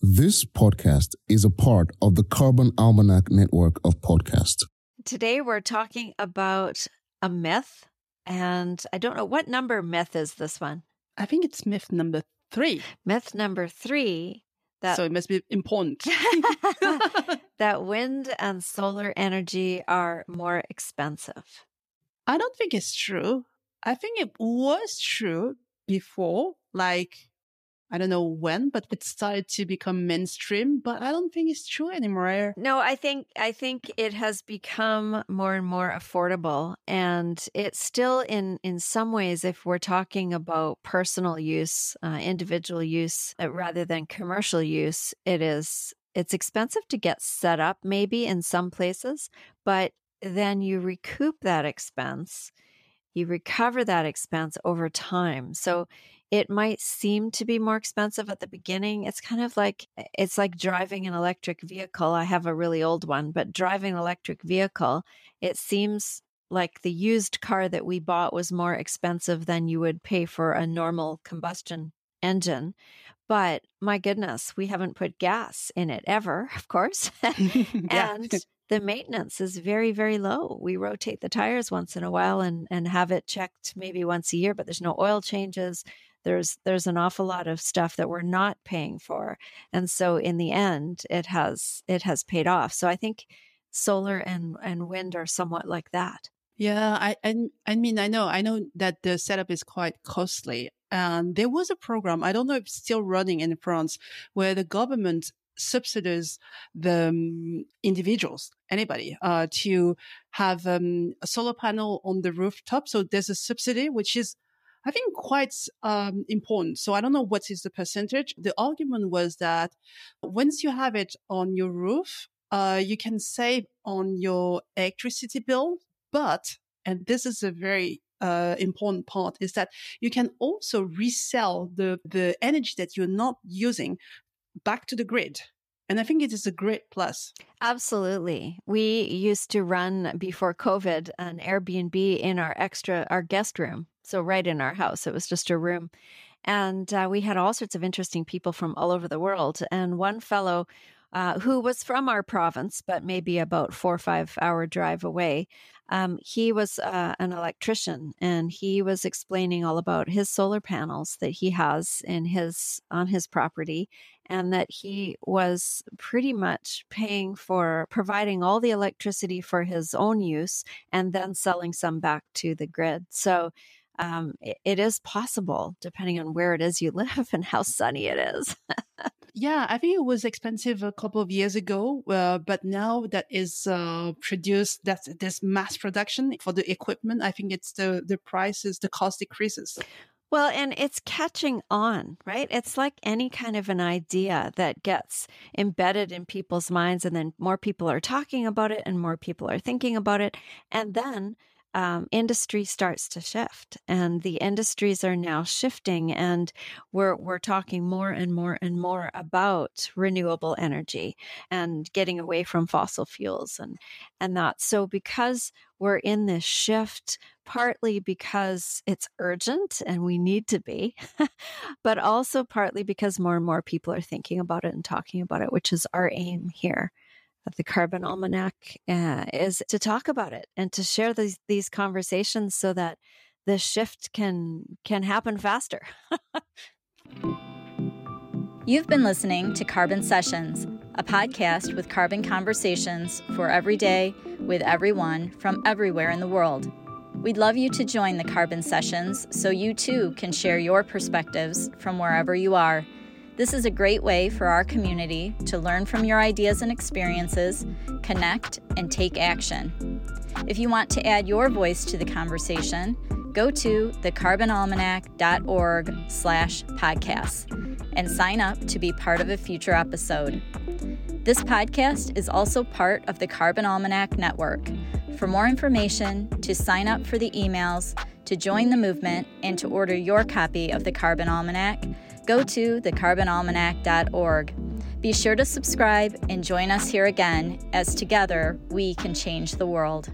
This podcast is a part of the Carbon Almanac network of podcasts. Today we're talking about a myth, and I don't know what number myth is this one. I think it's myth number three. Myth number three that So it must be important. that wind and solar energy are more expensive. I don't think it's true. I think it was true before, like, I don't know when, but it started to become mainstream, but I don't think it's true anymore. No, I think I think it has become more and more affordable and it's still in in some ways if we're talking about personal use, uh, individual use uh, rather than commercial use, it is it's expensive to get set up maybe in some places, but then you recoup that expense. You recover that expense over time. So it might seem to be more expensive at the beginning. It's kind of like it's like driving an electric vehicle. I have a really old one, but driving an electric vehicle, it seems like the used car that we bought was more expensive than you would pay for a normal combustion engine. But my goodness, we haven't put gas in it ever, of course. And the maintenance is very, very low. We rotate the tires once in a while and, and have it checked maybe once a year, but there's no oil changes. There's there's an awful lot of stuff that we're not paying for. And so in the end, it has it has paid off. So I think solar and, and wind are somewhat like that. Yeah, I, I I mean I know I know that the setup is quite costly. And there was a program, I don't know if it's still running in France, where the government subsidies the um, individuals, anybody, uh, to have um, a solar panel on the rooftop. So there's a subsidy, which is, I think, quite um, important. So I don't know what is the percentage. The argument was that once you have it on your roof, uh, you can save on your electricity bill, but and this is a very uh, important part is that you can also resell the the energy that you're not using back to the grid. And I think it is a great plus. Absolutely. We used to run before COVID an Airbnb in our extra our guest room. So right in our house. It was just a room. And uh, we had all sorts of interesting people from all over the world. And one fellow uh, who was from our province, but maybe about four or five hour drive away. Um, he was uh, an electrician, and he was explaining all about his solar panels that he has in his on his property, and that he was pretty much paying for providing all the electricity for his own use, and then selling some back to the grid. So. Um, it, it is possible depending on where it is you live and how sunny it is. Yeah, I think it was expensive a couple of years ago, uh, but now that is uh, produced, that's this mass production for the equipment. I think it's the the prices, the cost decreases. Well, and it's catching on, right? It's like any kind of an idea that gets embedded in people's minds, and then more people are talking about it, and more people are thinking about it. And then um, industry starts to shift, and the industries are now shifting, and we're we're talking more and more and more about renewable energy and getting away from fossil fuels and and that. So because we're in this shift, partly because it's urgent and we need to be, but also partly because more and more people are thinking about it and talking about it, which is our aim here at the Carbon Almanac uh, is to talk about it and to share these these conversations so that the shift can can happen faster. You've been listening to Carbon Sessions, a podcast with carbon conversations for every day with everyone from everywhere in the world. We'd love you to join the Carbon Sessions so you too can share your perspectives from wherever you are. This is a great way for our community to learn from your ideas and experiences, connect, and take action. If you want to add your voice to the conversation, go to thecarbonalmanac.org slash podcasts and sign up to be part of a future episode. This podcast is also part of the Carbon Almanac Network. For more information, to sign up for the emails, to join the movement, and to order your copy of the Carbon Almanac, go to thecarbonalmanac.org. Be sure to subscribe and join us here again as together we can change the world.